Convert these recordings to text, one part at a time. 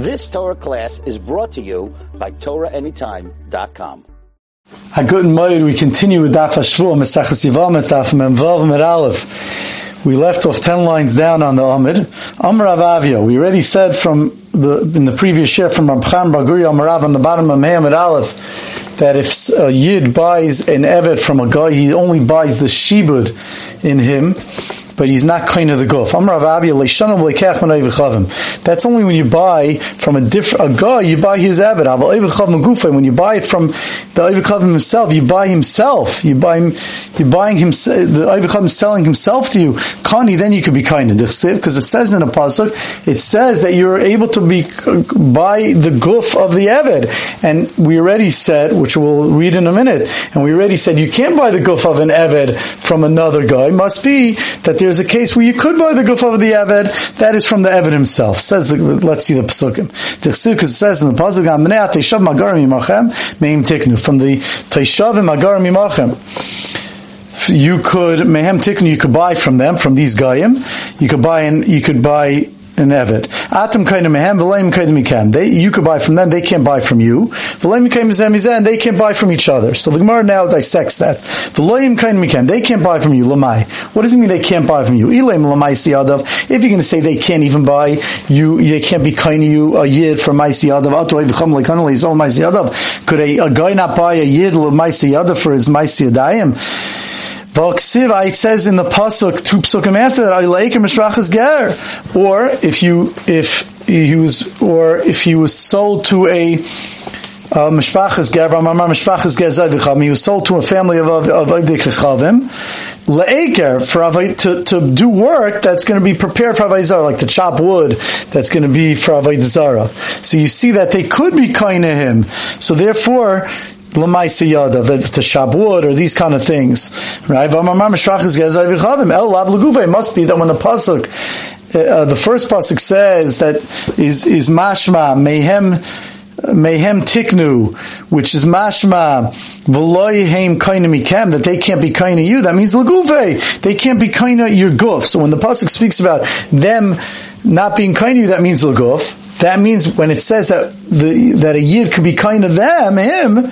This Torah class is brought to you by TorahAnytime.com. A good morning. We continue with Daf Hashvu, Maseches Yevamos, Daf Memvav Med Aleph. We left off ten lines down on the Amid. Amr Avavia. We already said from the in the previous year from Ramchan Baguri Amarav on the bottom of Mehammed Aleph that if a Yid buys an Evet from a guy, he only buys the Shibud in him but he's not kind of the guf. That's only when you buy from a different a guy, you buy his abed. When you buy it from the Ivikav himself, you buy himself. You buy him, you're buying him. The Ivikav is selling himself to you. Kani, then you could be kind of because it says in a pasuk, it says that you're able to be buy the guf of the Eved, and we already said, which we'll read in a minute, and we already said you can't buy the guf of an Eved from another guy. Must be that there there's a case where you could buy the guf of the Eved, that is from the Eved himself. Says the, let's see the Pesukim. The Chsuk says in the Pasuk, Amnei Teishav Magarim Yimachem, Meim Tiknu, from the Teishav and Magarim Yimachem you could mehem tiknu you could buy from them from these gayim you could buy and you could buy an Evid. Atam kainim mehem, v'leim kainim mikem. They, you could buy from them, they can't buy from you. V'leim kainim mizem and they can't buy from each other. So the Gemara now dissects that. V'leim kainim mikem, they can't buy from you, lamai. What does it mean they can't buy from you? Ilaim lamai siyadav. If you're going to say they can't even buy you, they can't be kind to you a yid for my siyadav, atoy v'cham lekanali, is all my siyadav. Could a, a guy not buy a yid lamai siyadav for his my siyadayim? V'oksiva, it says in the pasuk, two pasukim after that, "Ayileikim mishrachas ger," or if you if he was or if he was sold to a uh, mishpachas ger, Ramamar mishpachas ger zavicham, he was sold to a family of of Avdei le'eker for avay, to to do work that's going to be prepared for avodah like to chop wood that's going to be for avodah So you see that they could be kind to him. So therefore, Lamaisa Yada, that's to Shabuot or these kind of things, right? It must be that when the pasuk, uh, the first pasuk says that is is mashma mehem mehem tiknu, which is mashma v'loyhem kaina that they can't be kaina you. That means laguve, they can't be kaina your guf. So when the pasuk speaks about them not being kaina you, that means laguf. That means when it says that the, that a yid could be kind of them, him,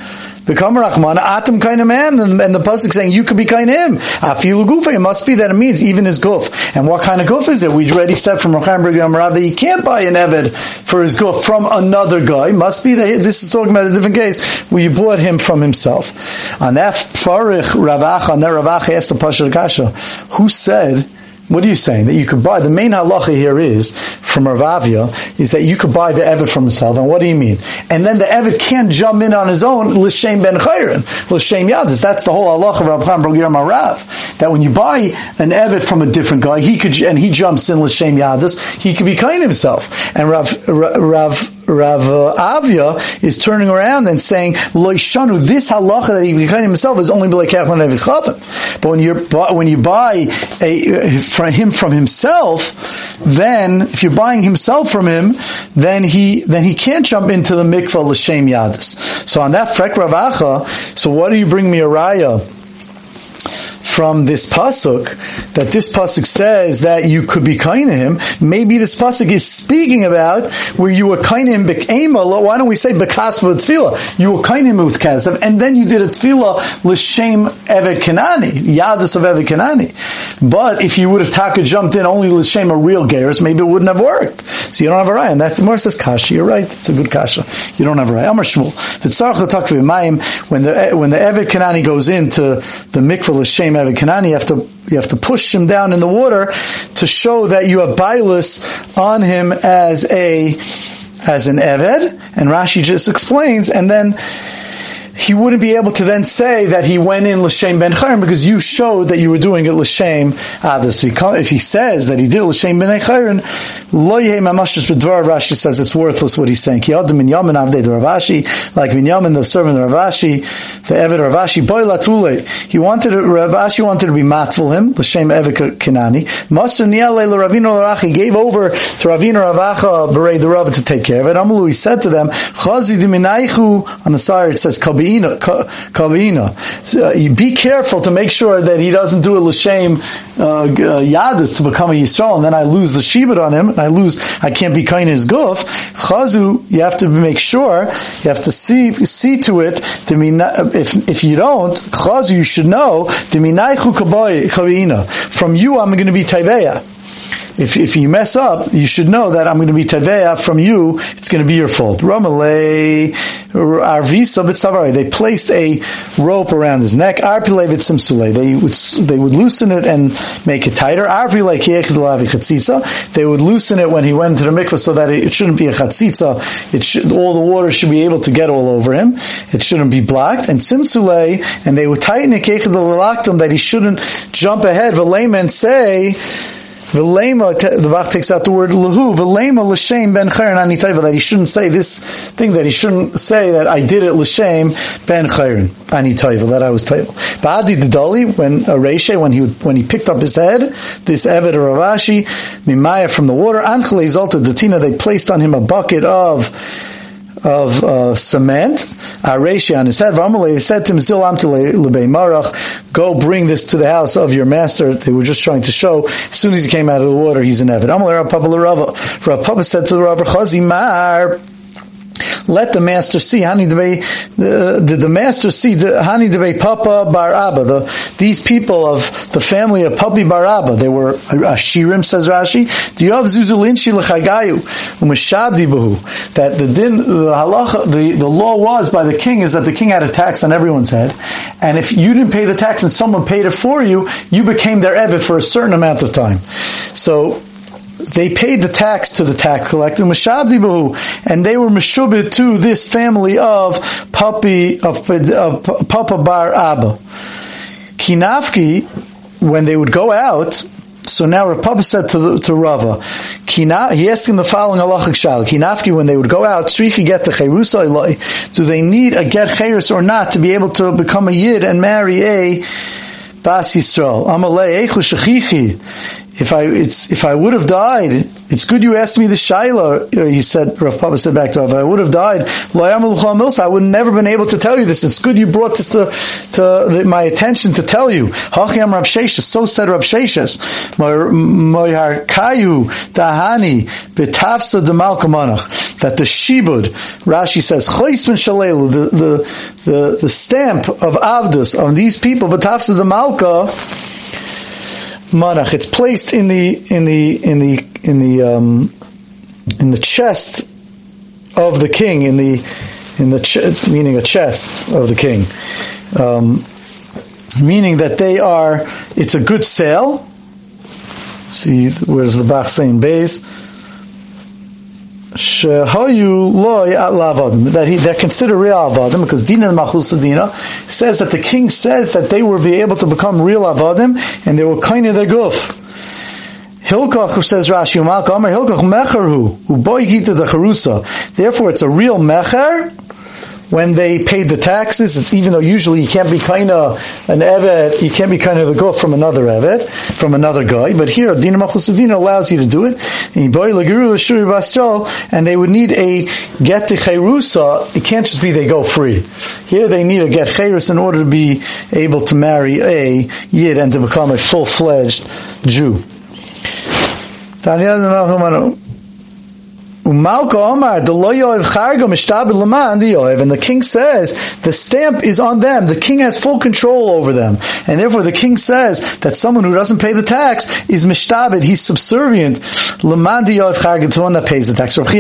become Rahman, atam kind of man, and the pasuk saying you could be him. Afilu gufa, it must be that it means even his guf. And what kind of guf is it? We already said from Racham Amrad that you can't buy an Eved for his guf from another guy. Must be that this is talking about a different case where you bought him from himself. On that Farich Ravach, on that Ravach asked the Pasha Kasha, who said what are you saying? That you could buy, the main halacha here is, from Ravavia, is that you could buy the Evid from himself. And what do you mean? And then the Evid can't jump in on his own, L'Shem ben Chayrin, L'Shem Yadis. That's the whole halacha of Rabban Brogir Marav. That when you buy an Evid from a different guy, he could, and he jumps in L'Shem Yadis, he could be kind himself. And Rav, Rav Avia is turning around and saying, Loishanu, this halacha that he became himself is only like But when you when you buy a, from him from himself, then if you're buying himself from him, then he then he can't jump into the mikvah l'shem yadis. So on that frek Ravacha, so what do you bring me a raya? From this pasuk that this pasuk says that you could be kind to him. Maybe this pasuk is speaking about where you were kind to him bek'ema. Why don't we say bekas with tefillah? You were kind to him with kasav, and then you did a tefillah l'shem evet kanani, yadus of evet kanani. But if you would have taka jumped in only l'shem a real geras, maybe it wouldn't have worked. So you don't have a right, and that's the more says kasha. You're right. It's a good kasha. You don't have a right. Amar Shmuel. When the when the evet kanani goes into the mikvah l'shem evet Kanani, you have to you have to push him down in the water to show that you have bilis on him as a as an eved. And Rashi just explains, and then he wouldn't be able to then say that he went in l'shem ben chayrim because you showed that you were doing it l'shem others. If he says that he did l'shem ben chayrim, lo yeh mamash b'dvar Rashi says it's worthless what he's saying. Ki adam min yamin avdei the Ravashi, like min yamin the servant of Ravashi, the Eved Ravashi, boy latule. He wanted Ravashi wanted to be matful him l'shem Eved Kanani. Master niale l'Ravino l'Rachi gave over to Ravino Ravacha berei the Rav to take care of it. Amalu he said to them, chazi diminaichu on the side it says kabi kavina. You be careful to make sure that he doesn't do a l'shem uh, yadis to become a yisrael, and then I lose the shibud on him, and I lose. I can't be kind his guf. Chazu, you have to make sure. You have to see see to it. To mean if if you don't, chazu, you should know. From you, I'm going to be taiveya if, if you mess up, you should know that I'm going to be taveya from you. It's going to be your fault. Ramalei arvisa b'tzavari. They placed a rope around his neck. Arpilei v'tzimsule. They would they would loosen it and make it tighter. Arpilei chatzitza. They would loosen it when he went to the mikvah so that it, shouldn't be a chatzitza. It should all the water should be able to get all over him. It shouldn't be blocked. And simsule, and they would tighten it that he shouldn't jump ahead. V'leimen say. The Bach takes out the word lahu, v'lema l'shem ben chayrin ani that he shouldn't say this thing, that he shouldn't say that I did it l'shem ben chayrin ani that I was tayvel. Ba'adi Dali, when uh, a Reshe, when he, when he picked up his head, this Eved Ravashi, Mimaya from the water, Anchele Zolta Datina, they placed on him a bucket of of uh, cement, Areshi on his head. He said to him, Zilam Marach, go bring this to the house of your master. They were just trying to show, as soon as he came out of the water, he's an Evid. Rav Papa said to the Rav Chazi Mar, let the master see. Hani the, the, the master see the Hani Papa Bar Abba. The, these people of the family of Papi Bar Abba. They were uh, Ashirim says Rashi. Diyav Zuzulinshi lechagayu u'mishabdi buhu. That the din the halacha the, the law was by the king is that the king had a tax on everyone's head, and if you didn't pay the tax and someone paid it for you, you became their evet for a certain amount of time. So they paid the tax to the tax collector, and they were meshubit to this family of Papi of, of Papa Bar Abba. Kinafki, when they would go out, so now Rav Papa said to, the, to Rava, Kina, he asked him the following halachic shal. Kinafki, when they would go out, do they need a get Cherus or not to be able to become a Yid and marry a Bas Yisrael? Amalei if I it's if I would have died, it's good you asked me the shaila. Uh, he said, Rav Papa said back to Rav, I would have died. I would have never been able to tell you this. It's good you brought this to, to the, my attention to tell you. So said Rav Sheshes. Kayu. That the Shibud, Rashi says, the, the, the, the stamp of Avdus on these people, Betafsa de Malka, manach. It's placed in the in the in the in the um, in the chest of the king in the in the ch- meaning a chest of the king, um, meaning that they are. It's a good sale. See, where's the Bach saying base? That he they're considered real avadim because Dina Machusadina says that the king says that they will be able to become real avadim and they were kind of their goof. Hilkach says Rashi Umalka Amar Hilkach Mecherhu Uboy the Charusa. Therefore, it's a real mecher when they paid the taxes, even though usually you can't be kind of an evet, you can't be kind of the go from another evet, from another guy. But here, Dina Machusadina allows you to do it. And they would need a get to cherusa. It can't just be they go free. Here they need a get cherus in order to be able to marry a yid and to become a full fledged Jew. Umalka Omar, uh, the loyoev charga mishtabed leman the yoev, and the king says the stamp is on them. The king has full control over them, and therefore the king says that someone who doesn't pay the tax is mishtabed. He's subservient leman the yoev to one that pays the tax. Came to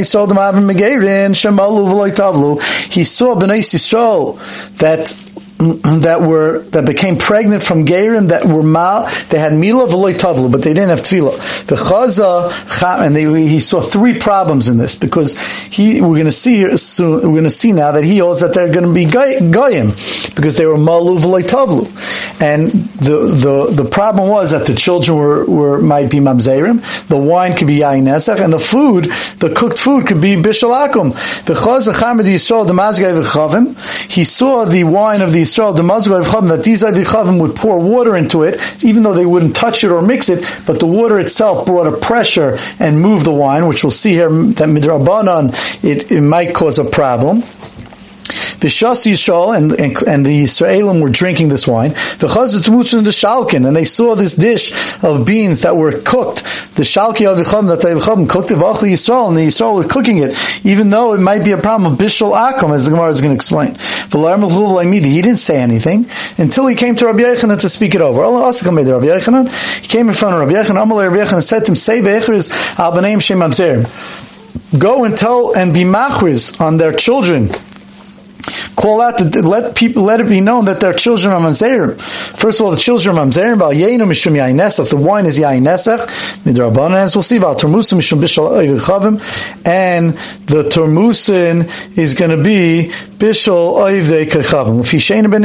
Yisrael d'mavim megerin shemalu v'loy. He saw b'nei Yisrael that that were that became pregnant from Gerim that were mal they had mila v'loy tavlu but they didn't have tefillah. The chaza and they, he saw three problems in this because he we're going to see soon we're going to see now that he holds that they're going to be goyim because they were malu v'loy tavlu. And the the the problem was that the children were were might be mamzerim the wine could be yain and the food the cooked food could be bishalakum. The chaza chamad yisrael the mazgay v'chavim he saw the wine of the Yisrael, that these Avichavim would pour water into it, even though they wouldn't touch it or mix it, but the water itself brought a pressure and moved the wine, which we'll see here that midrabanan it, it might cause a problem. The Yisrael and, and, and the Israelim were drinking this wine. The Chazat the Shalkin, and they saw this dish of beans that were cooked. The Shalki of Yicham that Yicham cooked the Vachli Yisrael, and the Yisrael were cooking it, even though it might be a problem of Bishul Akum, as the Gemara is going to explain. He didn't say anything until he came to Rabbi Yechanan to speak it over. He came in front of Rabbi Yechanan. Rabbi Yechanan said to him, "Say ve'echris al shem Go and tell and be machriz on their children call out to let people let it be known that they're children of Mamzerim. First of all, the children of Mamzerim, Bal Yeinu Mishum Yain Nesach, the wine is Yain Nesach, Midrabanan, as we'll see, Bal Termusim Mishum Bishal Chavim, and the Termusin is going to be Bishal. If Yishain Ben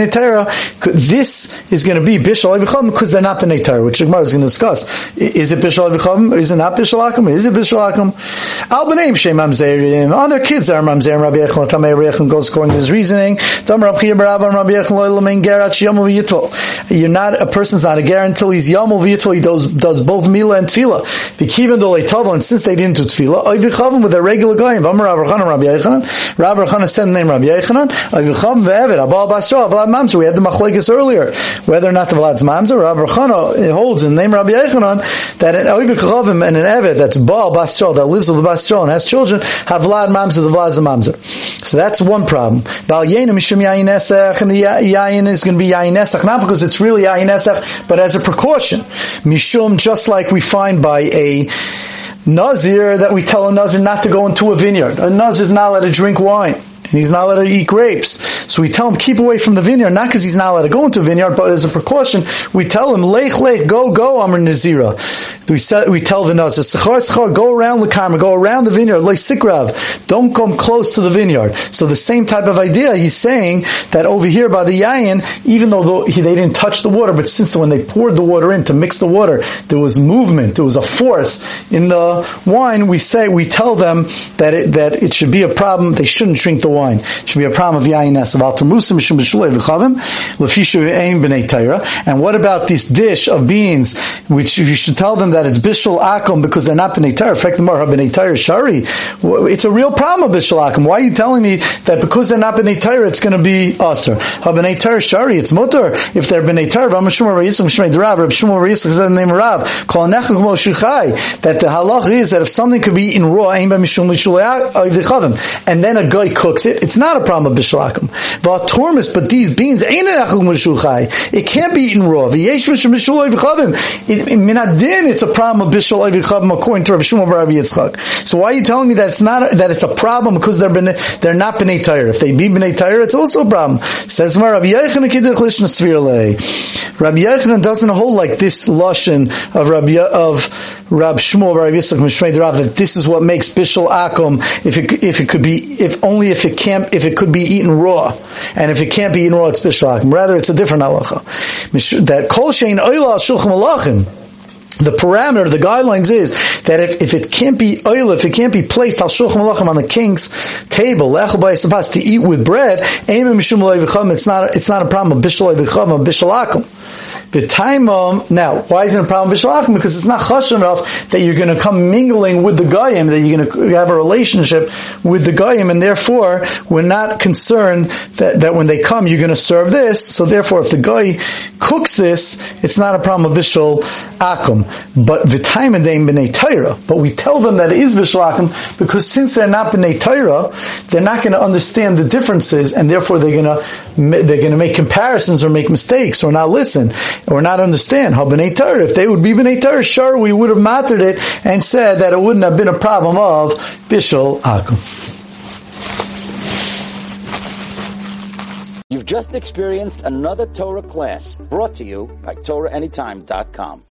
this is going to be Bishal oivechavim because they're not Ben which Gemara is going to discuss. Is it Bishal oivechavim? Is it not Bishal Akum? Is it Bishal Akum? Al B'neim Shem Mamzerim. On their kids are Mamzerim. Rabbi Echel Tamei Rechel goes according to his reasoning. You're not, a person's not a until he's yomel v'yitol, he does, does both mila and tefillah. V'kivin dolei tova, and since they didn't do tefillah, oy v'chavim with a regular goyim, v'amar Rabbi Chanan, Rabbi Yechanan, Rabbi Chanan said the name Rabbi Yechanan, oy v'chavim v'evet, abal basra, vlad mamzer, we had the machlekes earlier, whether or not the vlad's mamzer, Rabbi Chanan holds in the name Rabbi Yechanan, that an oy and an evet, that's baal basra, that lives with the basra and has children, have vlad mamzer, the vlad's mamzer. So that's one problem. Bal mishum and the yayin is going to be yayin esach, not because it's really yayin esach, but as a precaution. Mishum, just like we find by a Nazir that we tell a Nazir not to go into a vineyard. A Nazir is not allowed to drink wine and he's not allowed to eat grapes. So we tell him keep away from the vineyard, not because he's not allowed to go into a vineyard, but as a precaution, we tell him lech lech go go Amr Nazira. We, say, we tell the sechar go around the karma, go around the vineyard like sikrav. Don't come close to the vineyard. So the same type of idea. He's saying that over here by the yayin, even though they didn't touch the water, but since when they poured the water in to mix the water, there was movement, there was a force in the wine. We say we tell them that it, that it should be a problem. They shouldn't drink the wine. It should be a problem of yain es of altamusim mishum b'shulei v'chavim lefishu ein b'nei Torah. And what about this dish of beans, which you should tell them that it's bishul akum because they're not b'nei Torah. Fact, the b'nei Torah shari. It's a real problem of bishul akum. Why are you telling me that because they're not b'nei Torah, it's going to be aser? B'nei Torah shari, it's mutter. If they're b'nei Torah, v'amashum rayitzim shmei derav, Reb Shmuel Rayitzim said the name Rav, kol nechach mo shuchai, that the halach is that if something could be eaten raw, ein b'mishum b'shulei and then a guy cooks it, it, it's not a problem of bishlakim. V'atormis, but these beans ain't an echel mishuchai. It can't be eaten raw. V'yesh mishum mishuloy v'chavim. Minadin, it's a problem of bishuloy v'chavim according to Rabbi Shmuel Rabbi Yitzchak. So why are you telling me that it's not that it's a problem because they're b'nei, they're not b'nei Torah? If they be b'nei Torah, it's also a problem. Says Rabbi Yechanan kidduch lishna svirlei. Rabbi Yechanan doesn't hold like this lashon of Rabbi of Rabbi Shmuel Rabbi Yitzchak Mishmei Rav that this is what makes bishul akum if it if it could be if only if it can't, if it could be eaten raw, and if it can't be eaten raw, it's Bishul Akum. Rather, it's a different halacha. That kol shein oila shulchan malachim. The parameter, the guidelines is that if, if it can't be oil, if it can't be placed al shulchan malachim on the king's table, to eat with bread, it's not it's not a problem of bishul bishalakum. The time now, why isn't it a problem b'shalachim? Because it's not chash enough that you're going to come mingling with the goyim, that you're going to have a relationship with the goyim, and therefore we're not concerned that, that when they come you're going to serve this. So therefore, if the guy cooks this, it's not a problem of bishul akum. But the time and b'nei Torah. But we tell them that it is bishul akum because since they're not b'nei Torah, they're not going to understand the differences, and therefore they're going to they're going to make comparisons or make mistakes or not listen or not understand how B'nai Torah. If they would be B'nai Torah, sure, we would have mattered it and said that it wouldn't have been a problem of Bishul Akum. You've just experienced another Torah class brought to you by TorahAnytime.com.